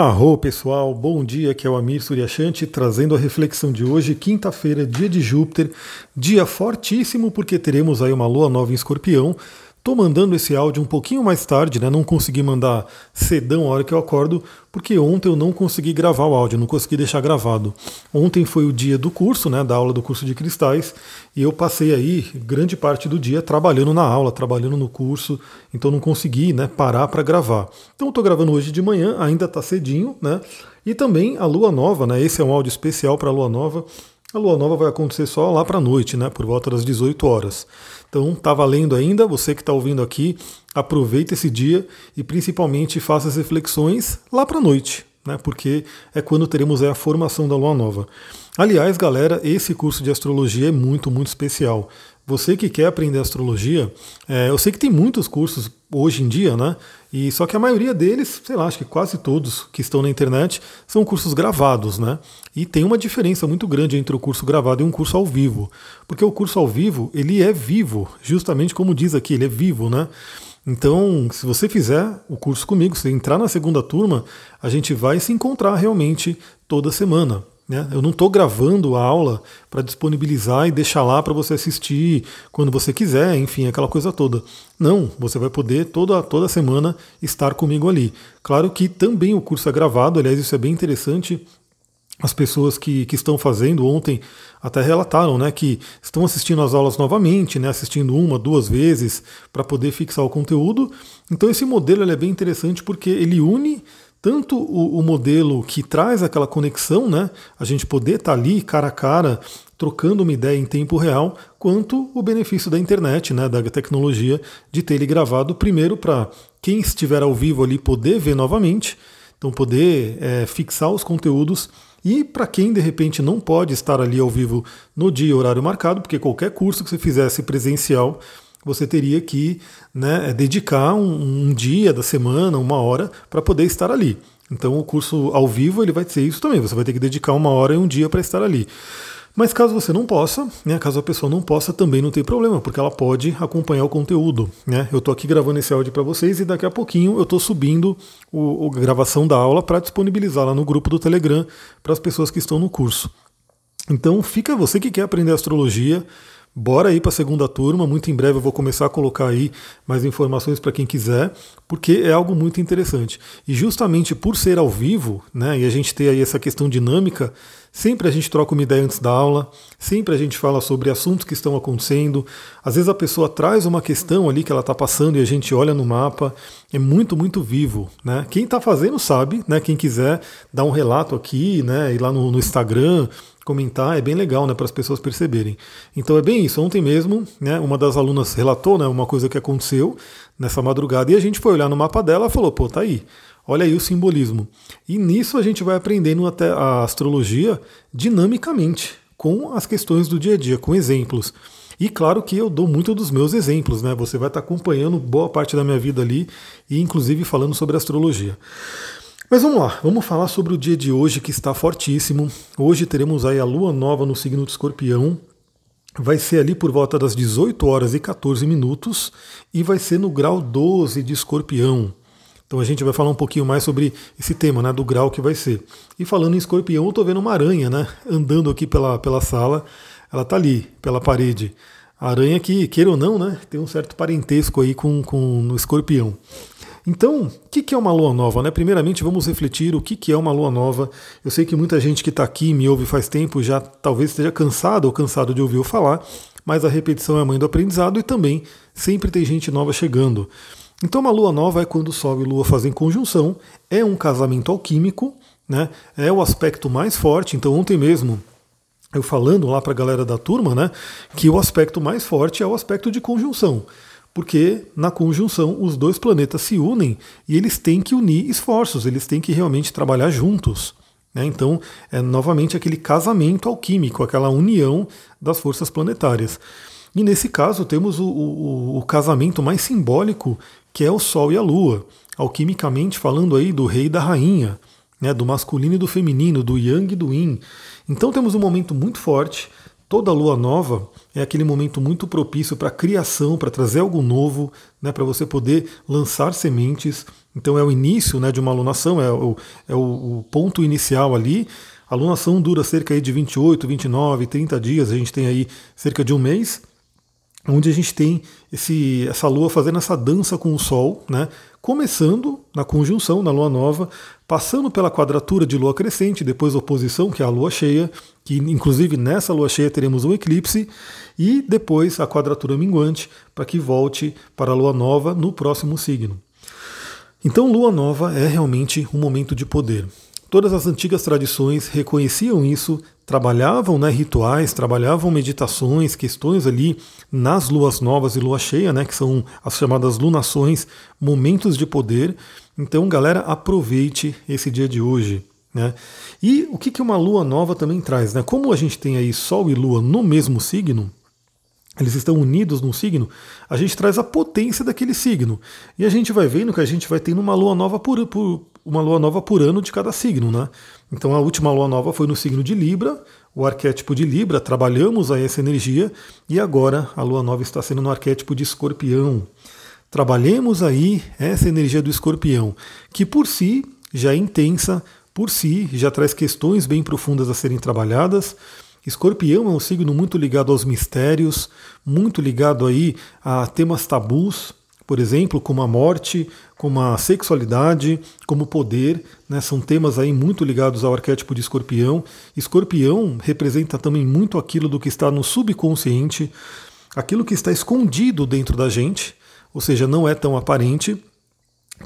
Arro pessoal, bom dia, aqui é o Amir Suryashanti trazendo a reflexão de hoje, quinta-feira, dia de Júpiter, dia fortíssimo porque teremos aí uma lua nova em escorpião, Tô mandando esse áudio um pouquinho mais tarde, né? Não consegui mandar cedão a hora que eu acordo, porque ontem eu não consegui gravar o áudio, não consegui deixar gravado. Ontem foi o dia do curso, né? Da aula do curso de cristais, e eu passei aí grande parte do dia trabalhando na aula, trabalhando no curso, então não consegui, né? Parar para gravar. Então tô gravando hoje de manhã, ainda tá cedinho, né? E também a lua nova, né? Esse é um áudio especial para a lua nova. A lua nova vai acontecer só lá para noite, né? Por volta das 18 horas. Então tá valendo ainda, você que está ouvindo aqui, aproveita esse dia e principalmente faça as reflexões lá para a noite, né? Porque é quando teremos a formação da lua nova. Aliás, galera, esse curso de astrologia é muito, muito especial. Você que quer aprender astrologia, é, eu sei que tem muitos cursos hoje em dia, né? E só que a maioria deles, sei lá, acho que quase todos que estão na internet são cursos gravados, né? E tem uma diferença muito grande entre o curso gravado e um curso ao vivo, porque o curso ao vivo ele é vivo, justamente como diz aqui, ele é vivo, né? Então, se você fizer o curso comigo, se entrar na segunda turma, a gente vai se encontrar realmente toda semana. Né? Eu não estou gravando a aula para disponibilizar e deixar lá para você assistir quando você quiser, enfim, aquela coisa toda. Não, você vai poder toda, toda semana estar comigo ali. Claro que também o curso é gravado, aliás, isso é bem interessante. As pessoas que, que estão fazendo ontem até relataram né, que estão assistindo as aulas novamente, né, assistindo uma, duas vezes para poder fixar o conteúdo. Então esse modelo é bem interessante porque ele une tanto o, o, modelo que traz aquela conexão, né, a gente poder estar tá ali cara a cara, trocando uma ideia em tempo real, quanto o benefício da internet, né, da tecnologia, de ter ele gravado primeiro para quem estiver ao vivo ali poder ver novamente, então poder é, fixar os conteúdos e para quem de repente não pode estar ali ao vivo no dia e horário marcado, porque qualquer curso que você fizesse presencial você teria que né, dedicar um, um, dia da semana, uma hora, para poder estar ali. Então o curso ao vivo ele vai ser isso também. Você vai ter que dedicar uma hora e um dia para estar ali. Mas caso você não possa, né, caso a pessoa não possa, também não tem problema, porque ela pode acompanhar o conteúdo. Né? Eu estou aqui gravando esse áudio para vocês e daqui a pouquinho eu estou subindo o, a gravação da aula para disponibilizá-la no grupo do Telegram para as pessoas que estão no curso. Então fica você que quer aprender astrologia, Bora aí para a segunda turma, muito em breve eu vou começar a colocar aí mais informações para quem quiser, porque é algo muito interessante. E justamente por ser ao vivo, né, e a gente ter aí essa questão dinâmica, sempre a gente troca uma ideia antes da aula, sempre a gente fala sobre assuntos que estão acontecendo. Às vezes a pessoa traz uma questão ali que ela está passando e a gente olha no mapa. É muito, muito vivo. Né? Quem está fazendo sabe, né? Quem quiser dar um relato aqui, né? Ir lá no, no Instagram comentar, é bem legal, né, para as pessoas perceberem. Então é bem isso. Ontem mesmo, né, uma das alunas relatou, né, uma coisa que aconteceu nessa madrugada e a gente foi olhar no mapa dela e falou, pô, tá aí. Olha aí o simbolismo. E nisso a gente vai aprendendo até a astrologia dinamicamente, com as questões do dia a dia, com exemplos. E claro que eu dou muito dos meus exemplos, né? Você vai estar acompanhando boa parte da minha vida ali e inclusive falando sobre astrologia. Mas vamos lá, vamos falar sobre o dia de hoje que está fortíssimo. Hoje teremos aí a lua nova no signo de Escorpião. Vai ser ali por volta das 18 horas e 14 minutos e vai ser no grau 12 de Escorpião. Então a gente vai falar um pouquinho mais sobre esse tema, né, do grau que vai ser. E falando em escorpião, eu estou vendo uma aranha, né, andando aqui pela, pela sala. Ela está ali, pela parede. A aranha que, queira ou não, né, tem um certo parentesco aí com, com o escorpião. Então, o que, é uma lua nova? Né? Primeiramente, vamos refletir o que, é uma lua nova. Eu sei que muita gente que está aqui me ouve faz tempo já talvez esteja cansado ou cansado de ouvir eu falar, mas a repetição é a mãe do aprendizado e também sempre tem gente nova chegando. Então, uma lua nova é quando Sol e Lua fazem conjunção, é um casamento alquímico, né? é o aspecto mais forte. Então, ontem mesmo eu falando lá para a galera da turma, né, que o aspecto mais forte é o aspecto de conjunção porque na conjunção os dois planetas se unem e eles têm que unir esforços, eles têm que realmente trabalhar juntos. Né? Então, é novamente aquele casamento alquímico, aquela união das forças planetárias. E nesse caso temos o, o, o casamento mais simbólico, que é o Sol e a Lua, alquimicamente falando aí do rei e da rainha, né? do masculino e do feminino, do yang e do yin. Então temos um momento muito forte Toda lua nova é aquele momento muito propício para criação, para trazer algo novo, né, para você poder lançar sementes. Então é o início né, de uma alunação, é, o, é o, ponto inicial ali. A alunação dura cerca de 28, 29, 30 dias, a gente tem aí cerca de um mês onde a gente tem esse, essa lua fazendo essa dança com o Sol, né? começando na conjunção, na lua nova, passando pela quadratura de lua crescente, depois oposição, que é a lua cheia, que inclusive nessa lua cheia teremos um eclipse, e depois a quadratura minguante, para que volte para a lua nova no próximo signo. Então, lua nova é realmente um momento de poder. Todas as antigas tradições reconheciam isso, trabalhavam né, rituais, trabalhavam meditações, questões ali nas luas novas e lua cheia, né, que são as chamadas lunações, momentos de poder. Então, galera, aproveite esse dia de hoje. Né? E o que, que uma lua nova também traz? Né? Como a gente tem aí Sol e Lua no mesmo signo, eles estão unidos num signo, a gente traz a potência daquele signo. E a gente vai vendo que a gente vai tendo uma lua nova por, por, uma lua nova por ano de cada signo, né? Então a última lua nova foi no signo de Libra, o arquétipo de Libra, trabalhamos aí essa energia, e agora a lua nova está sendo no arquétipo de Escorpião. Trabalhemos aí essa energia do Escorpião, que por si já é intensa, por si já traz questões bem profundas a serem trabalhadas. Escorpião é um signo muito ligado aos mistérios, muito ligado aí a temas tabus, por exemplo, como a morte, como a sexualidade, como o poder, né? são temas aí muito ligados ao arquétipo de escorpião. Escorpião representa também muito aquilo do que está no subconsciente, aquilo que está escondido dentro da gente, ou seja, não é tão aparente,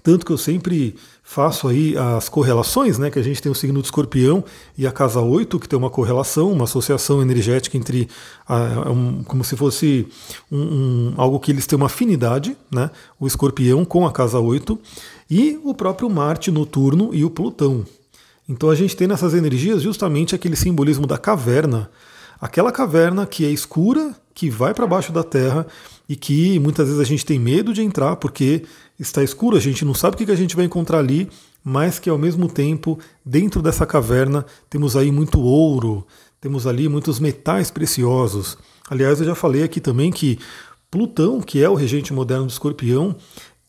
tanto que eu sempre faço aí as correlações, né? Que a gente tem o signo de escorpião e a casa 8, que tem uma correlação, uma associação energética entre a, um, como se fosse um, um, algo que eles têm uma afinidade, né? O escorpião com a casa 8 e o próprio Marte noturno e o Plutão. Então a gente tem nessas energias justamente aquele simbolismo da caverna, aquela caverna que é escura, que vai para baixo da terra e que muitas vezes a gente tem medo de entrar porque está escuro, a gente não sabe o que a gente vai encontrar ali, mas que ao mesmo tempo, dentro dessa caverna, temos aí muito ouro, temos ali muitos metais preciosos. Aliás, eu já falei aqui também que Plutão, que é o regente moderno do escorpião,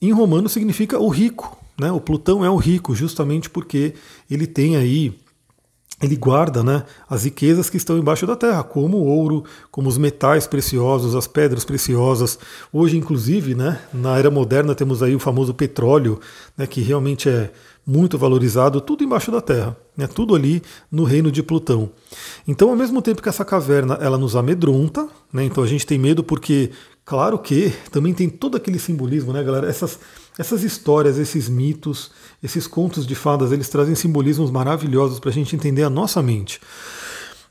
em romano significa o rico. Né? O Plutão é o rico, justamente porque ele tem aí ele guarda né, as riquezas que estão embaixo da terra, como o ouro, como os metais preciosos, as pedras preciosas. Hoje, inclusive, né, na era moderna, temos aí o famoso petróleo, né, que realmente é muito valorizado, tudo embaixo da terra, né, tudo ali no reino de Plutão. Então, ao mesmo tempo que essa caverna ela nos amedronta, né, então a gente tem medo porque, claro que também tem todo aquele simbolismo, né, galera? Essas essas histórias, esses mitos, esses contos de fadas, eles trazem simbolismos maravilhosos para a gente entender a nossa mente.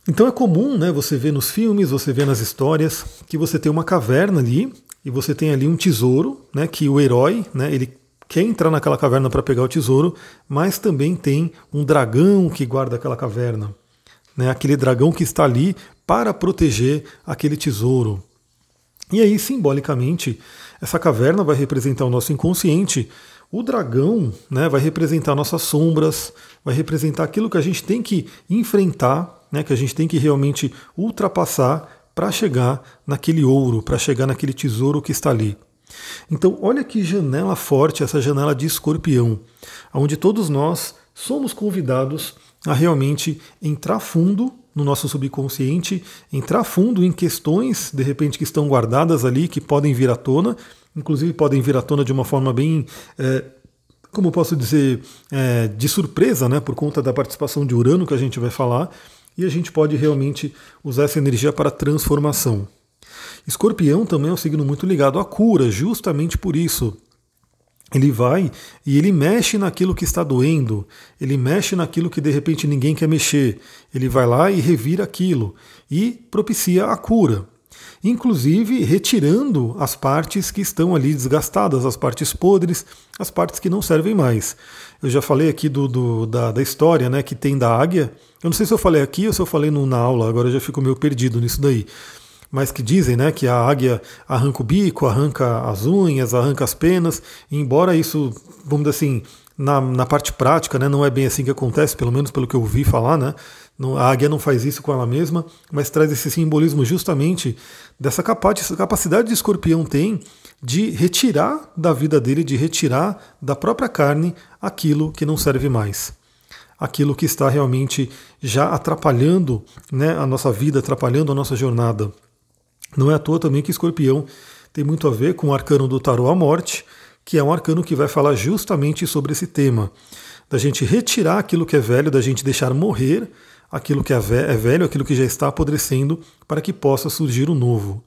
Então é comum, né, você ver nos filmes, você vê nas histórias, que você tem uma caverna ali e você tem ali um tesouro, né, que o herói, né, ele quer entrar naquela caverna para pegar o tesouro, mas também tem um dragão que guarda aquela caverna, né, aquele dragão que está ali para proteger aquele tesouro. E aí, simbolicamente, essa caverna vai representar o nosso inconsciente. O dragão né, vai representar nossas sombras, vai representar aquilo que a gente tem que enfrentar, né, que a gente tem que realmente ultrapassar para chegar naquele ouro, para chegar naquele tesouro que está ali. Então, olha que janela forte essa janela de escorpião, onde todos nós somos convidados a realmente entrar fundo no nosso subconsciente, entrar fundo em questões, de repente, que estão guardadas ali, que podem vir à tona, inclusive podem vir à tona de uma forma bem. É, como posso dizer, é, de surpresa, né, por conta da participação de Urano que a gente vai falar, e a gente pode realmente usar essa energia para transformação. Escorpião também é um signo muito ligado à cura, justamente por isso. Ele vai e ele mexe naquilo que está doendo, ele mexe naquilo que de repente ninguém quer mexer, ele vai lá e revira aquilo e propicia a cura. Inclusive retirando as partes que estão ali desgastadas, as partes podres, as partes que não servem mais. Eu já falei aqui do, do da, da, história né, que tem da águia. Eu não sei se eu falei aqui ou se eu falei no, na aula, agora eu já fico meio perdido nisso daí mas que dizem né, que a águia arranca o bico, arranca as unhas, arranca as penas, embora isso, vamos dizer assim, na, na parte prática, né, não é bem assim que acontece, pelo menos pelo que eu ouvi falar, né? A águia não faz isso com ela mesma, mas traz esse simbolismo justamente dessa capacidade que escorpião tem de retirar da vida dele, de retirar da própria carne aquilo que não serve mais. Aquilo que está realmente já atrapalhando né, a nossa vida, atrapalhando a nossa jornada. Não é à toa também que escorpião tem muito a ver com o arcano do tarô à morte, que é um arcano que vai falar justamente sobre esse tema, da gente retirar aquilo que é velho, da gente deixar morrer aquilo que é, é velho, aquilo que já está apodrecendo, para que possa surgir o novo.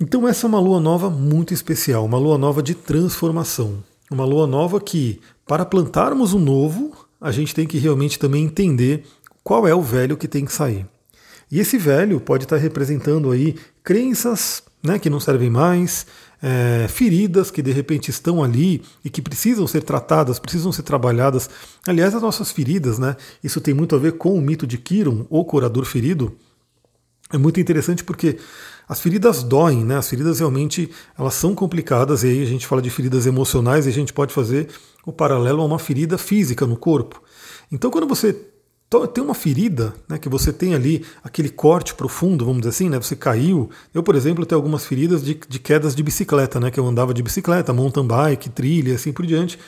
Então essa é uma lua nova muito especial, uma lua nova de transformação, uma lua nova que, para plantarmos o novo, a gente tem que realmente também entender qual é o velho que tem que sair. E esse velho pode estar representando aí crenças né, que não servem mais, é, feridas que de repente estão ali e que precisam ser tratadas, precisam ser trabalhadas. Aliás, as nossas feridas, né, isso tem muito a ver com o mito de Kiron, o curador ferido. É muito interessante porque as feridas doem, né? As feridas realmente elas são complicadas e aí a gente fala de feridas emocionais e a gente pode fazer o paralelo a uma ferida física no corpo. Então, quando você tem uma ferida, né, que você tem ali aquele corte profundo, vamos dizer assim, né, você caiu. Eu, por exemplo, tenho algumas feridas de, de quedas de bicicleta, né, que eu andava de bicicleta, mountain bike, trilha, assim por diante.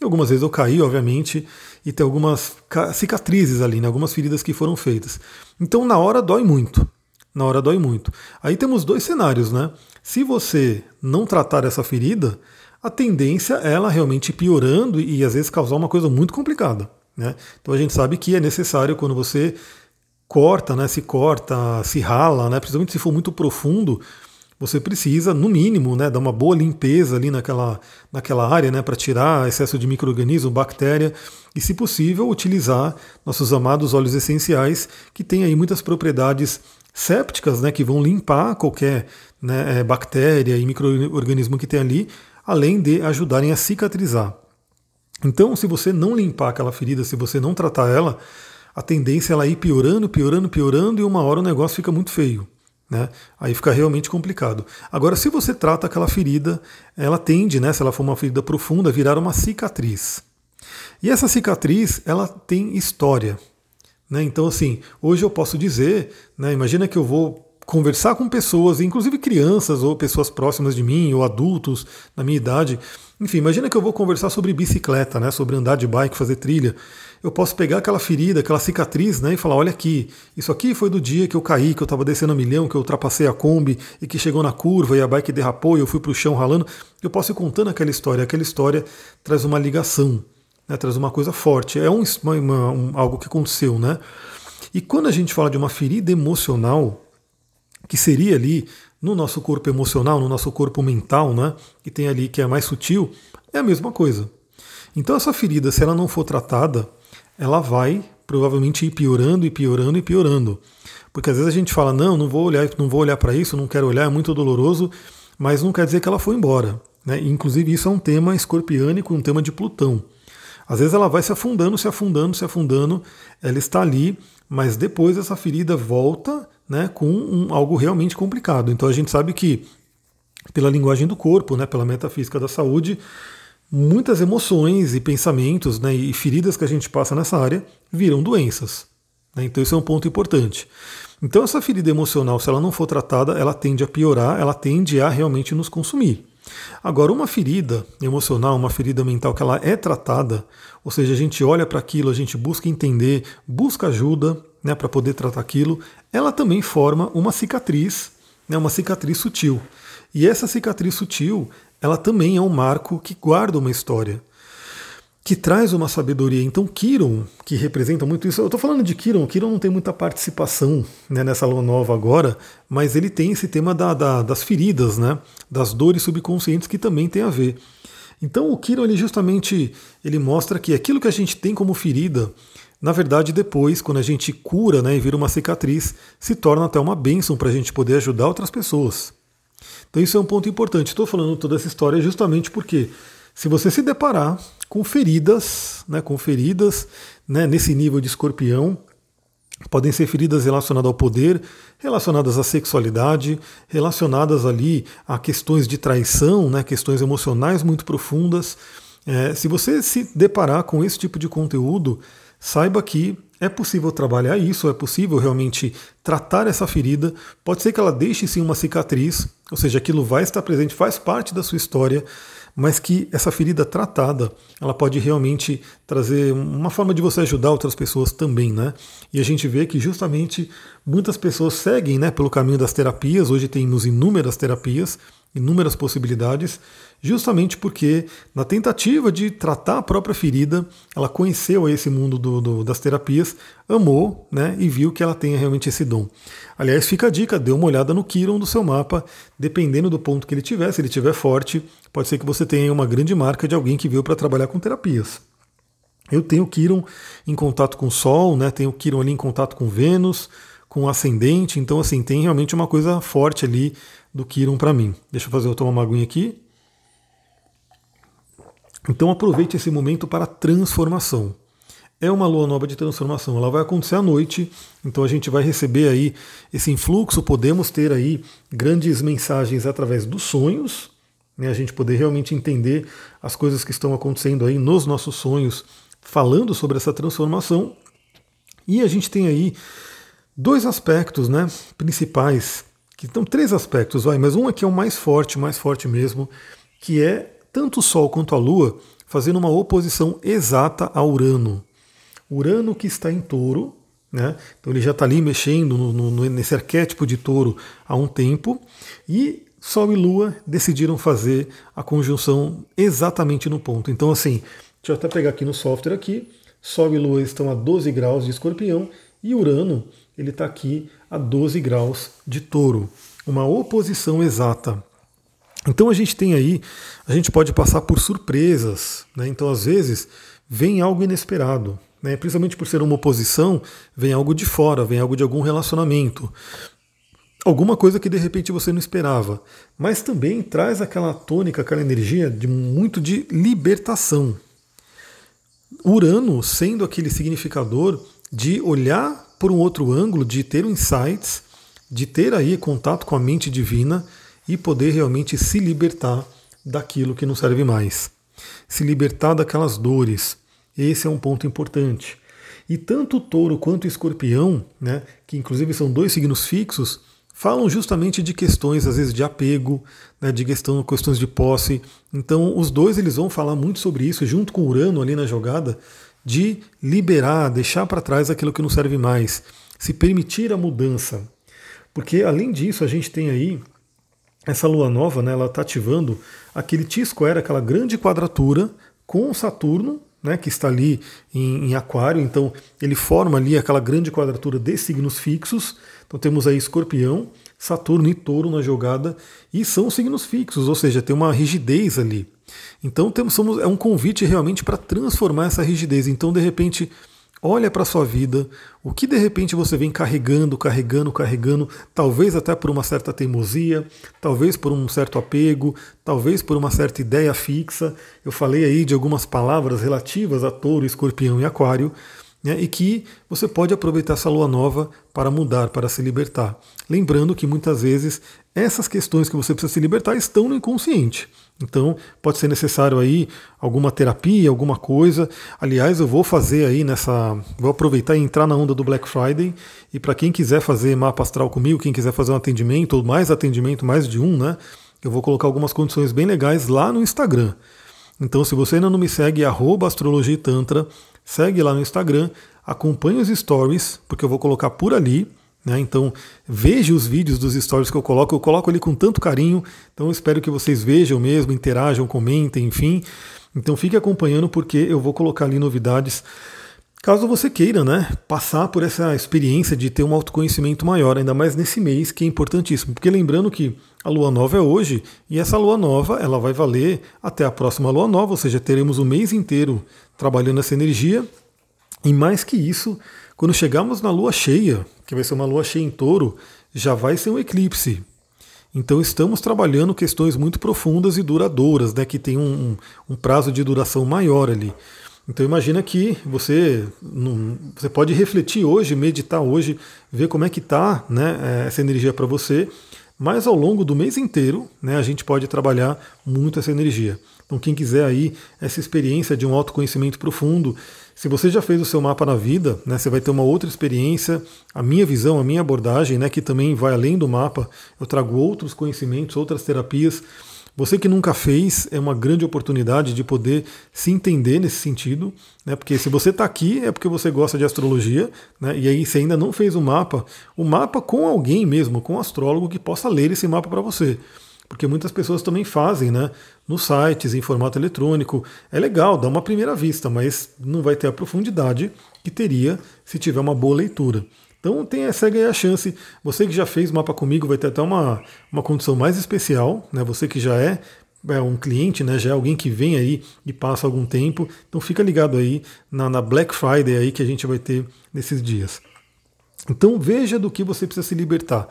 E algumas vezes eu caí, obviamente, e tem algumas cicatrizes ali, né, algumas feridas que foram feitas. Então, na hora dói muito. Na hora dói muito. Aí temos dois cenários, né? Se você não tratar essa ferida, a tendência é ela realmente piorando e, e às vezes causar uma coisa muito complicada. Né? Então a gente sabe que é necessário quando você corta, né, se corta, se rala, né, principalmente se for muito profundo, você precisa, no mínimo, né, dar uma boa limpeza ali naquela, naquela área né, para tirar excesso de micro-organismo, bactéria e, se possível, utilizar nossos amados óleos essenciais que têm aí muitas propriedades sépticas né, que vão limpar qualquer né, é, bactéria e microorganismo que tem ali, além de ajudarem a cicatrizar. Então, se você não limpar aquela ferida, se você não tratar ela, a tendência é ela ir piorando, piorando, piorando, e uma hora o negócio fica muito feio. Né? Aí fica realmente complicado. Agora, se você trata aquela ferida, ela tende, né, se ela for uma ferida profunda, a virar uma cicatriz. E essa cicatriz, ela tem história. Né? Então, assim, hoje eu posso dizer, né, imagina que eu vou conversar com pessoas, inclusive crianças ou pessoas próximas de mim, ou adultos na minha idade, enfim, imagina que eu vou conversar sobre bicicleta, né, sobre andar de bike, fazer trilha. Eu posso pegar aquela ferida, aquela cicatriz, né, e falar, olha aqui, isso aqui foi do dia que eu caí, que eu estava descendo a milhão, que eu ultrapassei a Kombi e que chegou na curva e a bike derrapou e eu fui para o chão ralando. Eu posso ir contando aquela história. Aquela história traz uma ligação, né, traz uma coisa forte. É um, uma, um, algo que aconteceu, né? E quando a gente fala de uma ferida emocional, que seria ali no nosso corpo emocional, no nosso corpo mental, né, que tem ali que é mais sutil, é a mesma coisa. Então essa ferida, se ela não for tratada, ela vai provavelmente ir piorando e piorando e piorando. Porque às vezes a gente fala, não, não vou olhar, não vou olhar para isso, não quero olhar, é muito doloroso, mas não quer dizer que ela foi embora. Né? Inclusive isso é um tema escorpiânico, um tema de Plutão. Às vezes ela vai se afundando, se afundando, se afundando, ela está ali, mas depois essa ferida volta né, com um, algo realmente complicado. Então a gente sabe que, pela linguagem do corpo, né, pela metafísica da saúde, muitas emoções e pensamentos né, e feridas que a gente passa nessa área viram doenças. Né, então isso é um ponto importante. Então essa ferida emocional, se ela não for tratada, ela tende a piorar, ela tende a realmente nos consumir. Agora, uma ferida emocional, uma ferida mental que ela é tratada, ou seja, a gente olha para aquilo, a gente busca entender, busca ajuda, né, para poder tratar aquilo, ela também forma uma cicatriz, né, uma cicatriz sutil. E essa cicatriz sutil, ela também é um marco que guarda uma história, que traz uma sabedoria. Então, Kiron, que representa muito isso, eu estou falando de Kiron, Kiron não tem muita participação né, nessa lua nova agora, mas ele tem esse tema da, da, das feridas, né, das dores subconscientes que também tem a ver. Então, o Kiron ele justamente ele mostra que aquilo que a gente tem como ferida, na verdade, depois, quando a gente cura né, e vira uma cicatriz, se torna até uma bênção para a gente poder ajudar outras pessoas. Então isso é um ponto importante. Estou falando toda essa história justamente porque se você se deparar com feridas, né, com feridas né, nesse nível de escorpião, podem ser feridas relacionadas ao poder, relacionadas à sexualidade, relacionadas ali a questões de traição, né, questões emocionais muito profundas. É, se você se deparar com esse tipo de conteúdo, saiba que é possível trabalhar isso, é possível realmente tratar essa ferida. Pode ser que ela deixe sim uma cicatriz, ou seja, aquilo vai estar presente, faz parte da sua história, mas que essa ferida tratada, ela pode realmente trazer uma forma de você ajudar outras pessoas também, né? E a gente vê que justamente muitas pessoas seguem, né, pelo caminho das terapias. Hoje temos inúmeras terapias, inúmeras possibilidades, justamente porque na tentativa de tratar a própria ferida, ela conheceu esse mundo do, do, das terapias, amou, né, e viu que ela tem realmente esse dom. Aliás, fica a dica, dê uma olhada no Kiron do seu mapa, dependendo do ponto que ele tiver, se ele tiver forte, pode ser que você tenha uma grande marca de alguém que veio para trabalhar com terapias. Eu tenho Kiron em contato com o Sol, né, tenho Kiron ali em contato com Vênus, com ascendente, então assim, tem realmente uma coisa forte ali do Kiron para mim. Deixa eu fazer eu tomar uma aguinha aqui. Então aproveite esse momento para transformação. É uma lua nova de transformação, ela vai acontecer à noite, então a gente vai receber aí esse influxo, podemos ter aí grandes mensagens através dos sonhos, né, a gente poder realmente entender as coisas que estão acontecendo aí nos nossos sonhos, falando sobre essa transformação. E a gente tem aí dois aspectos né, principais que estão três aspectos, vai, mas um aqui é o mais forte, mais forte mesmo, que é tanto o Sol quanto a Lua fazendo uma oposição exata a Urano. Urano que está em touro, né? então ele já está ali mexendo no, no, nesse arquétipo de touro há um tempo, e Sol e Lua decidiram fazer a conjunção exatamente no ponto. Então, assim, deixa eu até pegar aqui no software aqui, Sol e Lua estão a 12 graus de escorpião e Urano ele está aqui a 12 graus de touro. Uma oposição exata. Então a gente tem aí, a gente pode passar por surpresas, né? então às vezes vem algo inesperado, né? principalmente por ser uma oposição, vem algo de fora, vem algo de algum relacionamento, alguma coisa que de repente você não esperava, mas também traz aquela tônica, aquela energia de muito de libertação. Urano sendo aquele significador de olhar por um outro ângulo, de ter insights, de ter aí contato com a mente divina e poder realmente se libertar daquilo que não serve mais. Se libertar daquelas dores. Esse é um ponto importante. E tanto o touro quanto o escorpião, né, que inclusive são dois signos fixos, falam justamente de questões, às vezes, de apego, né, de questão, questões de posse. Então, os dois eles vão falar muito sobre isso, junto com Urano ali na jogada, de liberar, deixar para trás aquilo que não serve mais, se permitir a mudança. Porque além disso, a gente tem aí essa lua nova, né, ela está ativando aquele T-square, aquela grande quadratura com Saturno, né, que está ali em, em, Aquário, então ele forma ali aquela grande quadratura de signos fixos. Então temos aí Escorpião, Saturno e Touro na jogada, e são signos fixos, ou seja, tem uma rigidez ali. Então temos, somos, é um convite realmente para transformar essa rigidez. Então, de repente, olha para a sua vida, o que de repente você vem carregando, carregando, carregando, talvez até por uma certa teimosia, talvez por um certo apego, talvez por uma certa ideia fixa. Eu falei aí de algumas palavras relativas a touro, escorpião e aquário né, e que você pode aproveitar essa lua nova para mudar, para se libertar. Lembrando que muitas vezes essas questões que você precisa se libertar estão no inconsciente. Então pode ser necessário aí alguma terapia, alguma coisa. Aliás, eu vou fazer aí nessa, vou aproveitar e entrar na onda do Black Friday. E para quem quiser fazer mapa astral comigo, quem quiser fazer um atendimento ou mais atendimento, mais de um, né? Eu vou colocar algumas condições bem legais lá no Instagram. Então, se você ainda não me segue, astrologia e tantra, segue lá no Instagram, acompanhe os stories, porque eu vou colocar por ali. Né? Então veja os vídeos dos stories que eu coloco, eu coloco ali com tanto carinho, então espero que vocês vejam mesmo, interajam, comentem, enfim. Então fique acompanhando porque eu vou colocar ali novidades. Caso você queira, né, passar por essa experiência de ter um autoconhecimento maior, ainda mais nesse mês, que é importantíssimo, porque lembrando que a lua nova é hoje e essa lua nova, ela vai valer até a próxima lua nova, ou seja, teremos o mês inteiro trabalhando essa energia. E mais que isso, quando chegarmos na lua cheia, que vai ser uma lua cheia em touro, já vai ser um eclipse. Então estamos trabalhando questões muito profundas e duradouras, né, que tem um, um prazo de duração maior ali. Então imagina que você, você pode refletir hoje, meditar hoje, ver como é que está né, essa energia para você mas ao longo do mês inteiro, né, a gente pode trabalhar muito essa energia. Então, quem quiser aí essa experiência de um autoconhecimento profundo, se você já fez o seu mapa na vida, né, você vai ter uma outra experiência. A minha visão, a minha abordagem, né, que também vai além do mapa, eu trago outros conhecimentos, outras terapias. Você que nunca fez, é uma grande oportunidade de poder se entender nesse sentido, né? Porque se você está aqui é porque você gosta de astrologia, né? E aí você ainda não fez o mapa, o mapa com alguém mesmo, com um astrólogo que possa ler esse mapa para você porque muitas pessoas também fazem, né? Nos sites, em formato eletrônico. É legal, dá uma primeira vista, mas não vai ter a profundidade que teria se tiver uma boa leitura. Então tem, segue aí a chance. Você que já fez mapa comigo vai ter até uma, uma condição mais especial, né? Você que já é, é um cliente, né? Já é alguém que vem aí e passa algum tempo. Então fica ligado aí na, na Black Friday aí que a gente vai ter nesses dias. Então veja do que você precisa se libertar.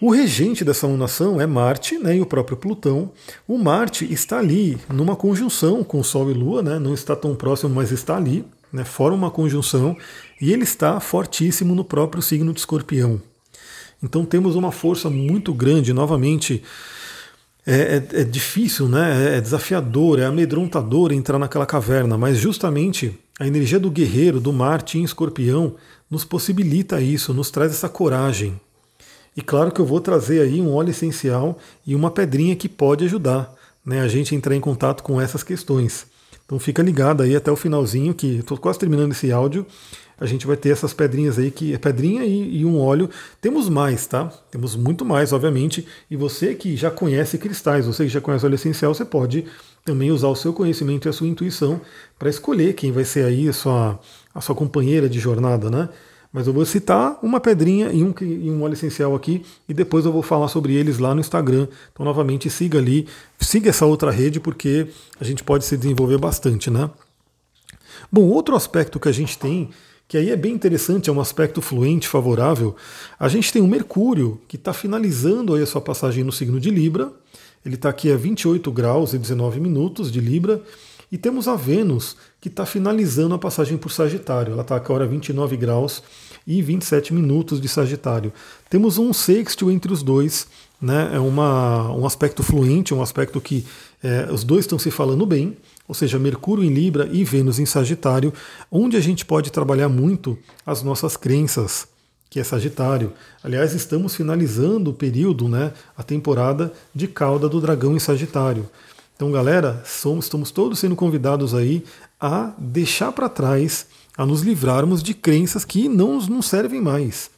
O regente dessa lunação é Marte né, e o próprio Plutão. O Marte está ali numa conjunção com Sol e Lua, né, não está tão próximo, mas está ali, né, forma uma conjunção, e ele está fortíssimo no próprio signo de Escorpião. Então temos uma força muito grande, novamente. É, é, é, difícil, né? é desafiador, é amedrontador entrar naquela caverna, mas justamente a energia do guerreiro, do Marte em escorpião, nos possibilita isso, nos traz essa coragem, e claro que eu vou trazer aí um óleo essencial e uma pedrinha que pode ajudar né, a gente a entrar em contato com essas questões. Então fica ligado aí até o finalzinho, que estou quase terminando esse áudio. A gente vai ter essas pedrinhas aí, que é pedrinha e, e, um óleo. Temos mais, tá? Temos muito mais, obviamente. E você que já conhece cristais, você que já conhece óleo essencial, você pode também usar o seu conhecimento e a sua intuição para escolher quem vai ser aí a sua, a sua companheira de jornada, né? Mas eu vou citar uma pedrinha e um, e um óleo essencial aqui e depois eu vou falar sobre eles lá no Instagram. Então, novamente, siga ali, siga essa outra rede porque a gente pode se desenvolver bastante, né? Bom, outro aspecto que a gente tem, que aí é bem interessante, é um aspecto fluente, favorável, a gente tem o Mercúrio, que está finalizando aí a sua passagem no signo de Libra. Ele está aqui a 28 graus e 19 minutos de Libra. E temos a Vênus, que está finalizando a passagem por Sagitário. Ela está agora a 29 graus e 27 minutos de Sagitário. Temos um sextil entre os dois, né? é uma, um aspecto fluente, um aspecto que é, os dois estão se falando bem, ou seja, Mercúrio em Libra e Vênus em Sagitário, onde a gente pode trabalhar muito as nossas crenças, que é Sagitário. Aliás, estamos finalizando o período, né, a temporada de cauda do dragão em Sagitário. Então, galera, somos, estamos todos sendo convidados aí a deixar para trás, a nos livrarmos de crenças que não nos servem mais.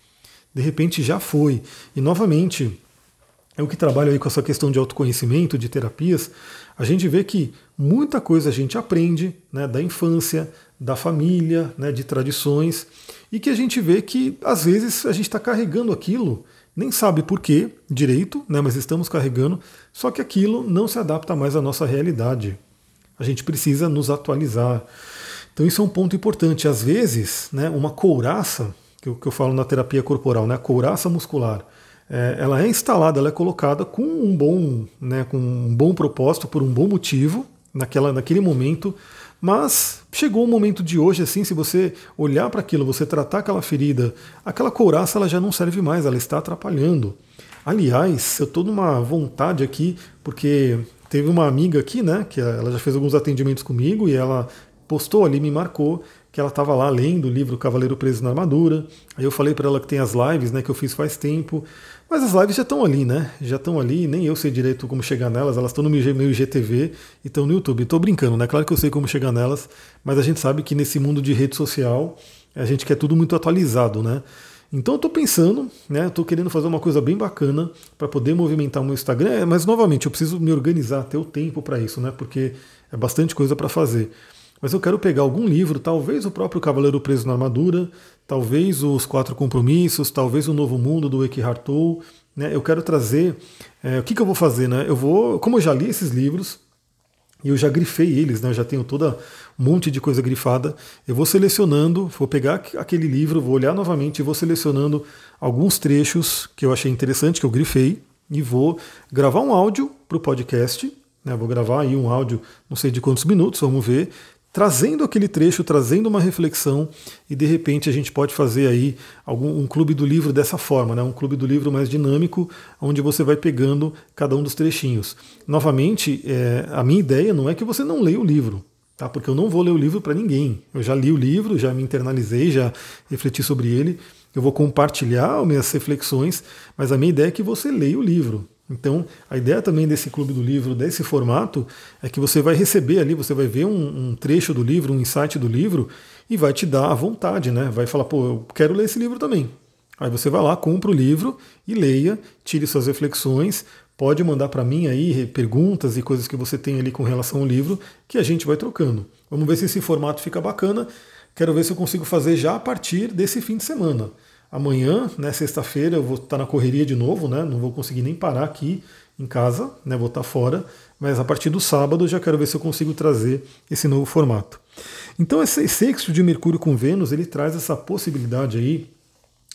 De repente já foi. E novamente, eu que trabalho aí com essa questão de autoconhecimento, de terapias, a gente vê que muita coisa a gente aprende né, da infância, da família, né, de tradições, e que a gente vê que às vezes a gente está carregando aquilo nem sabe por que direito, né, mas estamos carregando, só que aquilo não se adapta mais à nossa realidade. A gente precisa nos atualizar. Então isso é um ponto importante. Às vezes, né, uma couraça, que eu, que eu falo na terapia corporal, né, a couraça muscular, é, ela é instalada, ela é colocada com um bom, né, com um bom propósito, por um bom motivo, naquela, naquele momento, mas chegou o momento de hoje, assim, se você olhar para aquilo, você tratar aquela ferida, aquela couraça ela já não serve mais, ela está atrapalhando. Aliás, eu estou numa vontade aqui, porque teve uma amiga aqui, né, que ela já fez alguns atendimentos comigo e ela postou ali, me marcou que ela estava lá lendo o livro Cavaleiro Preso na Armadura. Aí eu falei para ela que tem as lives, né, que eu fiz faz tempo. Mas as lives já estão ali, né? Já estão ali, nem eu sei direito como chegar nelas, elas estão no meu IGTV e estão no YouTube. Estou brincando, né? Claro que eu sei como chegar nelas, mas a gente sabe que nesse mundo de rede social a gente quer tudo muito atualizado, né? Então eu estou pensando, né? Estou querendo fazer uma coisa bem bacana para poder movimentar o meu Instagram, é, mas novamente eu preciso me organizar, ter o tempo para isso, né? Porque é bastante coisa para fazer. Mas eu quero pegar algum livro, talvez o próprio Cavaleiro Preso na Armadura, talvez os Quatro Compromissos, talvez o Novo Mundo do Eckhart Tolle. Né? Eu quero trazer. É, o que, que eu vou fazer? Né? Eu vou, como eu já li esses livros e eu já grifei eles, né? eu já tenho toda um monte de coisa grifada. Eu vou selecionando, vou pegar aquele livro, vou olhar novamente e vou selecionando alguns trechos que eu achei interessante, que eu grifei, e vou gravar um áudio para o podcast. Né? Vou gravar aí um áudio, não sei de quantos minutos, vamos ver trazendo aquele trecho, trazendo uma reflexão e de repente a gente pode fazer aí algum, um clube do livro dessa forma, né? um clube do livro mais dinâmico, onde você vai pegando cada um dos trechinhos. Novamente, é, a minha ideia não é que você não leia o livro, tá? porque eu não vou ler o livro para ninguém. Eu já li o livro, já me internalizei, já refleti sobre ele, eu vou compartilhar minhas reflexões, mas a minha ideia é que você leia o livro. Então, a ideia também desse clube do livro, desse formato, é que você vai receber ali, você vai ver um, um, trecho do livro, um insight do livro, e vai te dar a vontade, né? Vai falar, pô, eu quero ler esse livro também. Aí você vai lá, compra o livro e leia, tire suas reflexões, pode mandar para mim aí perguntas e coisas que você tem ali com relação ao livro, que a gente vai trocando. Vamos ver se esse formato fica bacana. Quero ver se eu consigo fazer já a partir desse fim de semana. Amanhã, né, sexta-feira, eu vou estar na correria de novo, né? Não vou conseguir nem parar aqui em casa, né? Vou estar fora. Mas a partir do sábado já quero ver se eu consigo trazer esse novo formato. Então esse sexto de Mercúrio com Vênus, ele traz essa possibilidade aí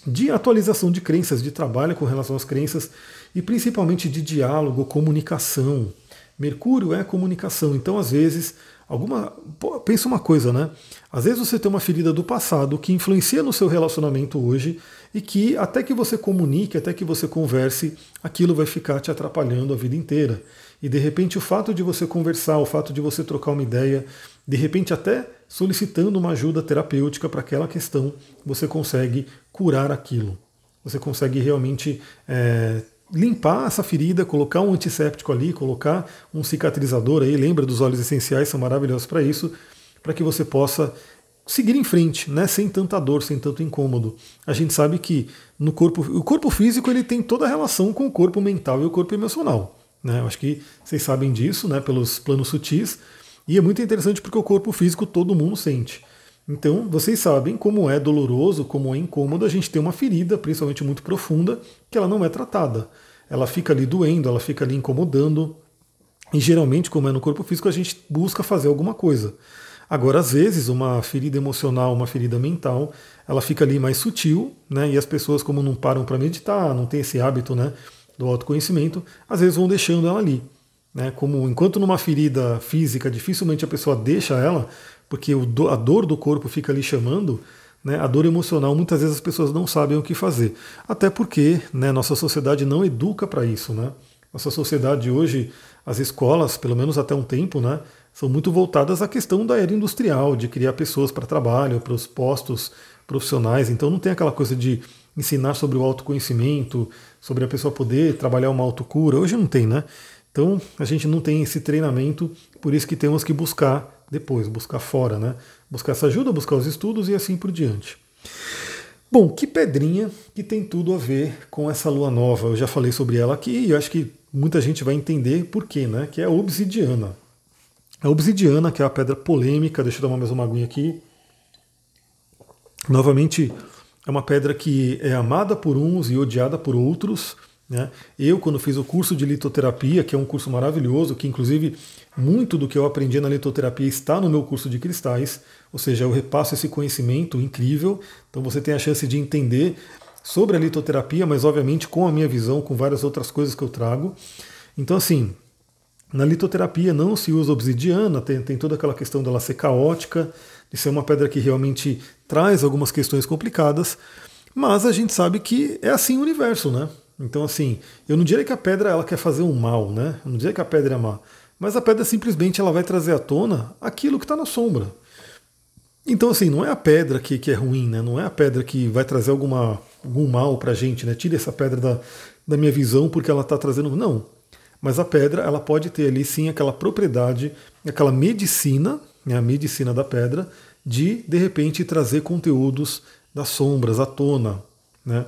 de atualização de crenças, de trabalho com relação às crenças e principalmente de diálogo, comunicação. Mercúrio é comunicação, então às vezes alguma pô, pensa uma coisa, né? Às vezes você tem uma ferida do passado que influencia no seu relacionamento hoje e que até que você comunique, até que você converse, aquilo vai ficar te atrapalhando a vida inteira. E de repente o fato de você conversar, o fato de você trocar uma ideia, de repente até solicitando uma ajuda terapêutica para aquela questão, você consegue curar aquilo. Você consegue realmente é, limpar essa ferida, colocar um antisséptico ali, colocar um cicatrizador aí, lembra dos óleos essenciais, são maravilhosos para isso, para que você possa seguir em frente, né, sem tanta dor, sem tanto incômodo. A gente sabe que no corpo, o corpo físico ele tem toda a relação com o corpo mental e o corpo emocional. Né? Eu acho que vocês sabem disso, né, pelos planos sutis, e é muito interessante porque o corpo físico todo mundo sente. Então, vocês sabem como é doloroso, como é incômodo a gente ter uma ferida, principalmente muito profunda, que ela não é tratada. Ela fica ali doendo, ela fica ali incomodando. E geralmente, como é no corpo físico, a gente busca fazer alguma coisa. Agora, às vezes, uma ferida emocional, uma ferida mental, ela fica ali mais sutil, né? E as pessoas, como não param para meditar, não tem esse hábito, né, do autoconhecimento, às vezes vão deixando ela ali. Né? Como enquanto numa ferida física dificilmente a pessoa deixa ela, porque a dor do corpo fica ali chamando, né, a dor emocional muitas vezes as pessoas não sabem o que fazer. Até porque né, nossa sociedade não educa para isso. Né? Nossa sociedade hoje, as escolas, pelo menos até um tempo, né, são muito voltadas à questão da era industrial, de criar pessoas para trabalho, para os postos profissionais. Então não tem aquela coisa de ensinar sobre o autoconhecimento, sobre a pessoa poder trabalhar uma autocura. Hoje não tem, né? Então a gente não tem esse treinamento, por isso que temos que buscar depois, buscar fora, né? Buscar essa ajuda, buscar os estudos e assim por diante. Bom, que pedrinha que tem tudo a ver com essa lua nova. Eu já falei sobre ela aqui e eu acho que muita gente vai entender por quê, né? Que é a obsidiana. A obsidiana, que é a pedra polêmica, deixa eu dar mais uma aguinha aqui. Novamente, é uma pedra que é amada por uns e odiada por outros. Né? Eu, quando fiz o curso de litoterapia, que é um curso maravilhoso, que inclusive muito do que eu aprendi na litoterapia está no meu curso de cristais, ou seja, eu repasso esse conhecimento incrível, então você tem a chance de entender sobre a litoterapia, mas obviamente com a minha visão, com várias outras coisas que eu trago. Então, assim, na litoterapia não se usa obsidiana, tem, tem toda aquela questão dela ser caótica, de ser uma pedra que realmente traz algumas questões complicadas, mas a gente sabe que é assim o universo, né? Então, assim, eu não diria que a pedra ela quer fazer um mal, né? Eu não diria que a pedra é má. Mas a pedra simplesmente ela vai trazer à tona aquilo que está na sombra. Então, assim, não é a pedra que, que é ruim, né? Não é a pedra que vai trazer alguma, algum mal para a gente, né? Tira essa pedra da, da minha visão porque ela está trazendo. Não. Mas a pedra, ela pode ter ali sim aquela propriedade, aquela medicina, né? a medicina da pedra, de de repente trazer conteúdos das sombras à tona, né?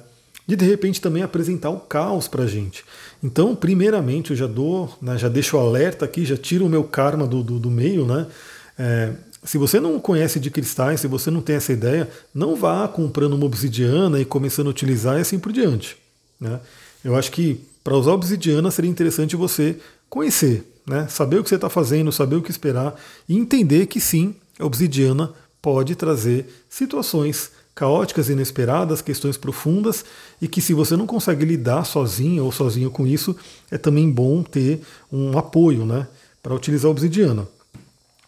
De de repente também apresentar o caos para a gente. Então, primeiramente, eu já dou, né, já deixo o alerta aqui, já tiro o meu karma do, do, do meio, né? É, se você não conhece de cristais, se você não tem essa ideia, não vá comprando uma obsidiana e começando a utilizar e assim por diante. Né? Eu acho que para usar obsidiana seria interessante você conhecer, né? saber o que você está fazendo, saber o que esperar e entender que sim, a obsidiana pode trazer situações caóticas, inesperadas, questões profundas e que se você não consegue lidar sozinho ou sozinho com isso, é também bom ter um apoio né, para utilizar a obsidiana.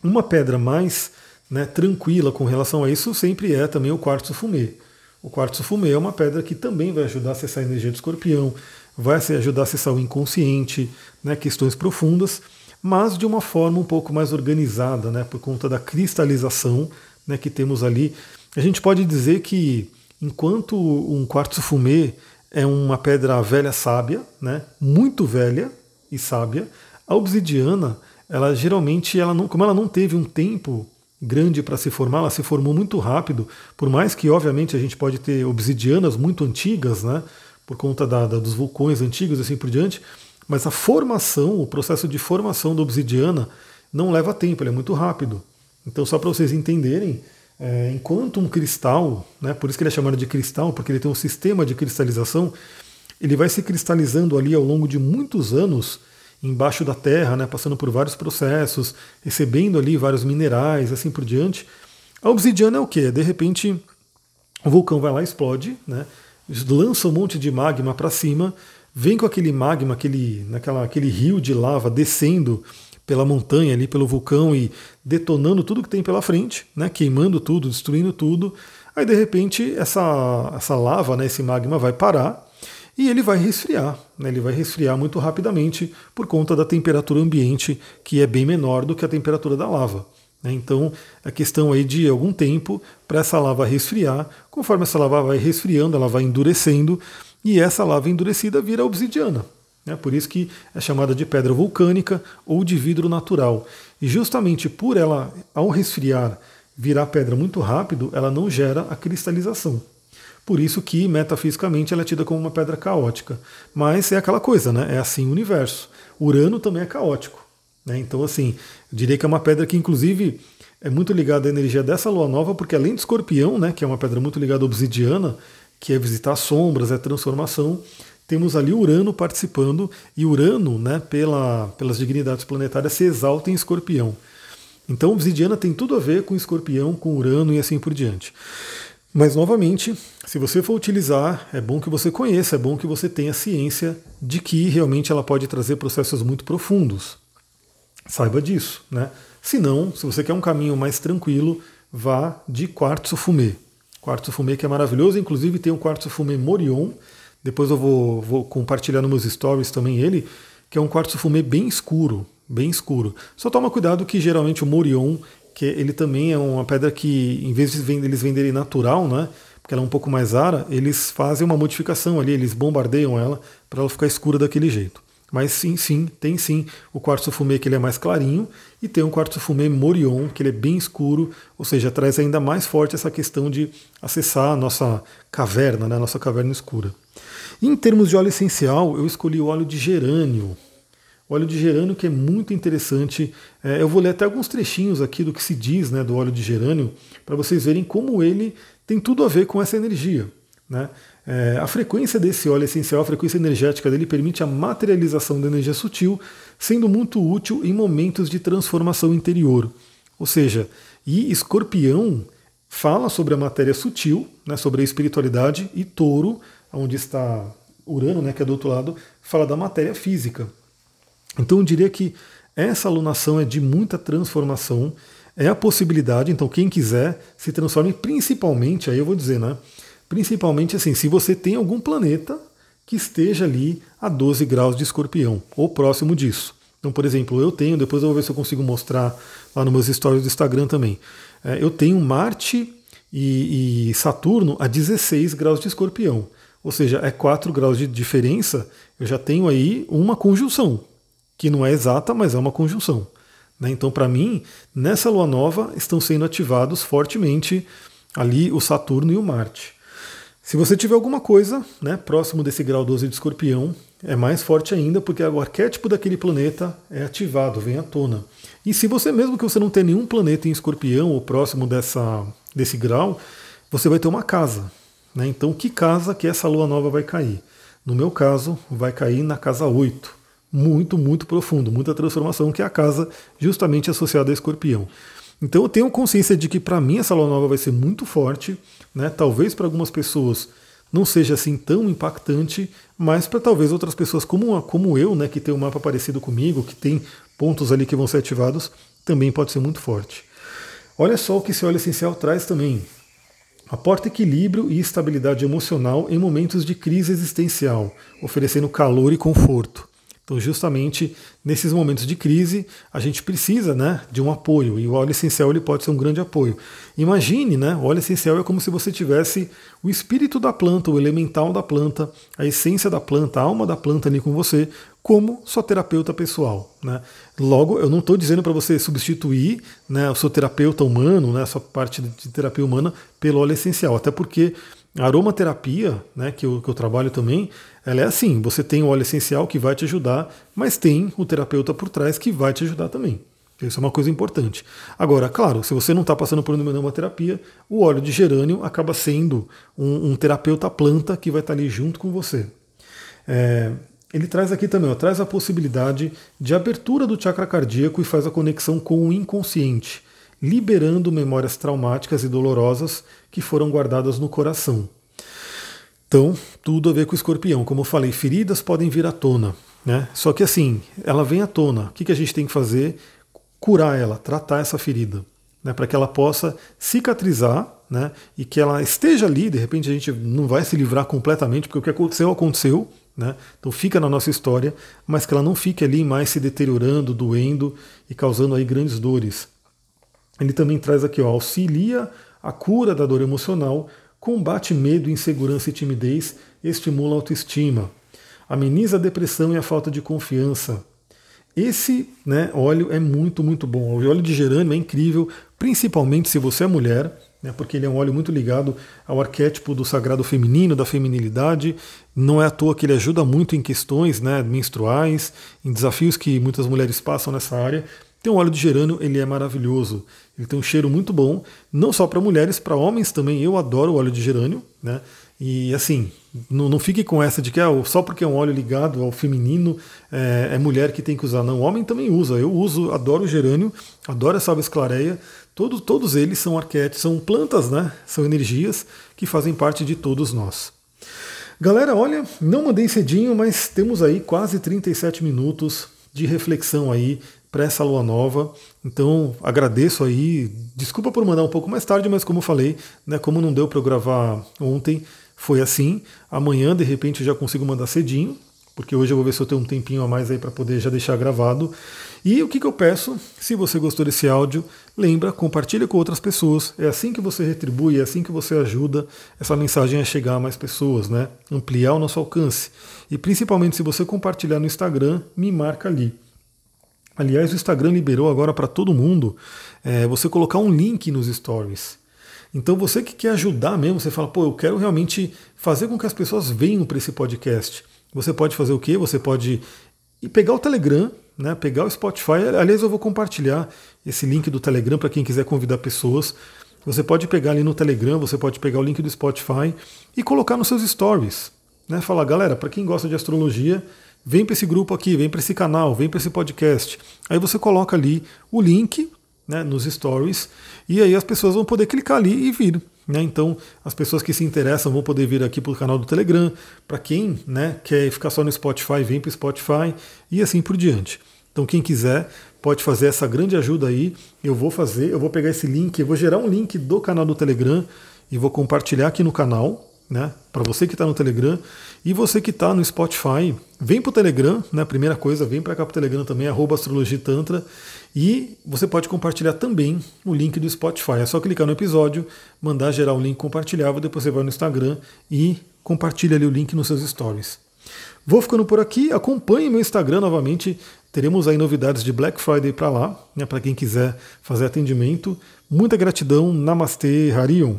Uma pedra mais né, tranquila com relação a isso sempre é também o quartzo fumê. O quartzo fumê é uma pedra que também vai ajudar a acessar a energia do escorpião, vai ajudar a acessar o inconsciente, né, questões profundas, mas de uma forma um pouco mais organizada, né, por conta da cristalização né, que temos ali. A gente pode dizer que enquanto um quartzo fumê é uma pedra velha sábia, né, muito velha e sábia, a obsidiana, ela geralmente, ela não, como ela não teve um tempo grande para se formar, ela se formou muito rápido, por mais que obviamente a gente pode ter obsidianas muito antigas, né, por conta da, da, dos vulcões antigos e assim por diante, mas a formação, o processo de formação da obsidiana não leva tempo, ele é muito rápido. Então, só para vocês entenderem, é, enquanto um cristal, né, por isso que ele é chamado de cristal, porque ele tem um sistema de cristalização, ele vai se cristalizando ali ao longo de muitos anos embaixo da terra, né, passando por vários processos, recebendo ali vários minerais, assim por diante. A obsidiana é o que? De repente, o vulcão vai lá, explode, né, lança um monte de magma para cima, vem com aquele magma, aquele, naquela, aquele rio de lava descendo pela montanha ali, pelo vulcão e detonando tudo que tem pela frente, né, queimando tudo, destruindo tudo. Aí de repente essa, essa lava, né, esse magma vai parar e ele vai resfriar. Né, ele vai resfriar muito rapidamente por conta da temperatura ambiente que é bem menor do que a temperatura da lava. Né. Então, a questão aí de algum tempo para essa lava resfriar. Conforme essa lava vai resfriando, ela vai endurecendo e essa lava endurecida vira obsidiana. Né? Por isso que é chamada de pedra vulcânica ou de vidro natural. E justamente por ela, ao resfriar, virar pedra muito rápido, ela não gera a cristalização. Por isso que, metafisicamente, ela é tida como uma pedra caótica. Mas é aquela coisa, né? É assim o universo. Urano também é caótico. Né? Então, assim, eu diria que é uma pedra que, inclusive, é muito ligada à energia dessa lua nova, porque além de escorpião, né, que é uma pedra muito ligada à obsidiana, que é visitar sombras, é transformação, temos ali Urano participando, e Urano, né, pela, pelas dignidades planetárias, se exalta em escorpião. Então, obsidiana tem tudo a ver com escorpião, com Urano e assim por diante. Mas, novamente, se você for utilizar, é bom que você conheça, é bom que você tenha ciência de que realmente ela pode trazer processos muito profundos. Saiba disso, né? Se não, se você quer um caminho mais tranquilo, vá de quartzo fumê. Quartzo fumê que é maravilhoso, inclusive tem um quartzo fumê Morion, depois eu vou, vou compartilhar nos meus stories também ele, que é um quartzo fumê bem escuro, bem escuro. Só toma cuidado que geralmente o Morion, que ele também é uma pedra que, em vez de eles venderem natural, né, porque ela é um pouco mais rara, eles fazem uma modificação ali, eles bombardeiam ela para ela ficar escura daquele jeito. Mas sim, sim, tem sim o quartzo fumê que ele é mais clarinho e tem um quartzo fumê Morion que ele é bem escuro, ou seja, traz ainda mais forte essa questão de acessar a nossa caverna, né, a nossa caverna escura. Em termos de óleo essencial, eu escolhi o óleo de gerânio. O óleo de gerânio que é muito interessante. É, eu vou ler até alguns trechinhos aqui do que se diz né, do óleo de gerânio, para vocês verem como ele tem tudo a ver com essa energia. Né? É, a frequência desse óleo essencial, a frequência energética dele permite a materialização da energia sutil, sendo muito útil em momentos de transformação interior. Ou seja, e escorpião fala sobre a matéria sutil, né, sobre a espiritualidade, e touro onde está Urano, né, que é do outro lado, fala da matéria física. Então eu diria que essa alunação é de muita transformação, é a possibilidade, então quem quiser se transforme principalmente, aí eu vou dizer, né? Principalmente assim, se você tem algum planeta que esteja ali a 12 graus de escorpião, ou próximo disso. Então, por exemplo, eu tenho, depois eu vou ver se eu consigo mostrar lá nos meus stories do Instagram também. É, eu tenho Marte e, e Saturno a 16 graus de escorpião ou seja, é 4 graus de diferença, eu já tenho aí uma conjunção, que não é exata, mas é uma conjunção. Né? Então, para mim, nessa lua nova estão sendo ativados fortemente ali o Saturno e o Marte. Se você tiver alguma coisa né, próximo desse grau 12 de escorpião, é mais forte ainda, porque o arquétipo daquele planeta é ativado, vem à tona. E se você, mesmo que você não tenha nenhum planeta em escorpião ou próximo dessa, desse grau, você vai ter uma casa. Né? Então, que casa que essa lua nova vai cair? No meu caso, vai cair na casa 8. Muito, muito profundo, muita transformação, que é a casa justamente associada a escorpião. Então eu tenho consciência de que para mim essa lua nova vai ser muito forte, né? talvez para algumas pessoas não seja assim tão impactante, mas para talvez outras pessoas como, como eu, né, que tem um mapa parecido comigo, que tem pontos ali que vão ser ativados, também pode ser muito forte. Olha só o que esse óleo essencial traz também. Aporta equilíbrio e estabilidade emocional em momentos de crise existencial, oferecendo calor e conforto. Então, justamente nesses momentos de crise, a gente precisa né, de um apoio e o óleo essencial ele pode ser um grande apoio. Imagine, né, o óleo essencial é como se você tivesse o espírito da planta, o elemental da planta, a essência da planta, a alma da planta ali com você, como sua terapeuta pessoal. Né? Logo, eu não estou dizendo para você substituir né, o seu terapeuta humano, né, a sua parte de terapia humana, pelo óleo essencial, até porque a aromaterapia, né, que, eu, que eu trabalho também, ela é assim: você tem o óleo essencial que vai te ajudar, mas tem o terapeuta por trás que vai te ajudar também. Isso é uma coisa importante. Agora, claro, se você não está passando por uma terapia, o óleo de gerânio acaba sendo um, um terapeuta planta que vai estar tá ali junto com você. É, ele traz aqui também, ó, traz a possibilidade de abertura do chakra cardíaco e faz a conexão com o inconsciente liberando memórias traumáticas e dolorosas que foram guardadas no coração. Então, tudo a ver com o escorpião. Como eu falei, feridas podem vir à tona. Né? Só que assim, ela vem à tona. O que, a gente tem que fazer? Curar ela, tratar essa ferida. Né, para que ela possa cicatrizar né, e que ela esteja ali, de repente a gente não vai se livrar completamente, porque o que aconteceu, aconteceu, né, então fica na nossa história, mas que ela não fique ali mais se deteriorando, doendo e causando aí grandes dores. Ele também traz aqui, ó, auxilia a cura da dor emocional, combate medo, insegurança e timidez, estimula a autoestima, ameniza a depressão e a falta de confiança. Esse né, óleo é muito, muito bom. O óleo de gerânio é incrível, principalmente se você é mulher, né, porque ele é um óleo muito ligado ao arquétipo do sagrado feminino, da feminilidade. Não é à toa que ele ajuda muito em questões né, menstruais, em desafios que muitas mulheres passam nessa área. Tem um óleo de gerânio, ele é maravilhoso. Ele tem um cheiro muito bom, não só para mulheres, para homens também. Eu adoro o óleo de gerânio, né? E assim, não, não fique com essa de que ah, só porque é um óleo ligado ao feminino é, é, mulher que tem que usar. Não, o homem também usa. Eu uso, adoro o gerânio, adoro essa esclareia. Todos, todos eles são arquétipos, são plantas, né? São energias que fazem parte de todos nós. Galera, olha, não mandei cedinho, mas temos aí quase 37 minutos de reflexão aí para essa lua nova. Então agradeço aí. Desculpa por mandar um pouco mais tarde, mas como eu falei, né, como não deu para eu gravar ontem, foi assim. Amanhã, de repente, eu já consigo mandar cedinho, porque hoje eu vou ver se eu tenho um tempinho a mais aí para poder já deixar gravado. E o que, que eu peço? Se você gostou desse áudio, lembra, compartilha com outras pessoas. É assim que você retribui, é assim que você ajuda essa mensagem a chegar a mais pessoas, né? Ampliar o nosso alcance. E principalmente se você compartilhar no Instagram, me marca ali. Aliás, o Instagram liberou agora para todo mundo é, você colocar um link nos stories. Então você que quer ajudar mesmo, você fala, pô, eu quero realmente fazer com que as pessoas venham para esse podcast. Você pode fazer o quê? Você pode pegar o Telegram, né, pegar o Spotify. Aliás, eu vou compartilhar esse link do Telegram para quem quiser convidar pessoas. Você pode pegar ali no Telegram, você pode pegar o link do Spotify e colocar nos seus stories. Né? Falar, galera, para quem gosta de astrologia, vem para esse grupo aqui, vem para esse canal, vem para esse podcast. Aí você coloca ali o link né, nos stories e aí as pessoas vão poder clicar ali e vir. Né? Então, as pessoas que se interessam vão poder vir aqui para o canal do Telegram. Para quem né, quer ficar só no Spotify, vem para o Spotify e assim por diante. Então, quem quiser pode fazer essa grande ajuda aí. Eu vou fazer, eu vou pegar esse link, eu vou gerar um link do canal do Telegram e vou compartilhar aqui no canal né? Para você que está no Telegram e você que está no Spotify, vem para o Telegram, né? Primeira coisa, vem para cá para o Telegram também, arroba Astrologia Tantra, e você pode compartilhar também o link do Spotify. É só clicar no episódio, mandar gerar o link compartilhável, depois você vai no Instagram e compartilha ali o link nos seus stories. Vou ficando por aqui, acompanhe meu Instagram novamente. Teremos aí novidades de Black Friday para lá, né, para quem quiser fazer atendimento. Muita gratidão, Namastê, Harion.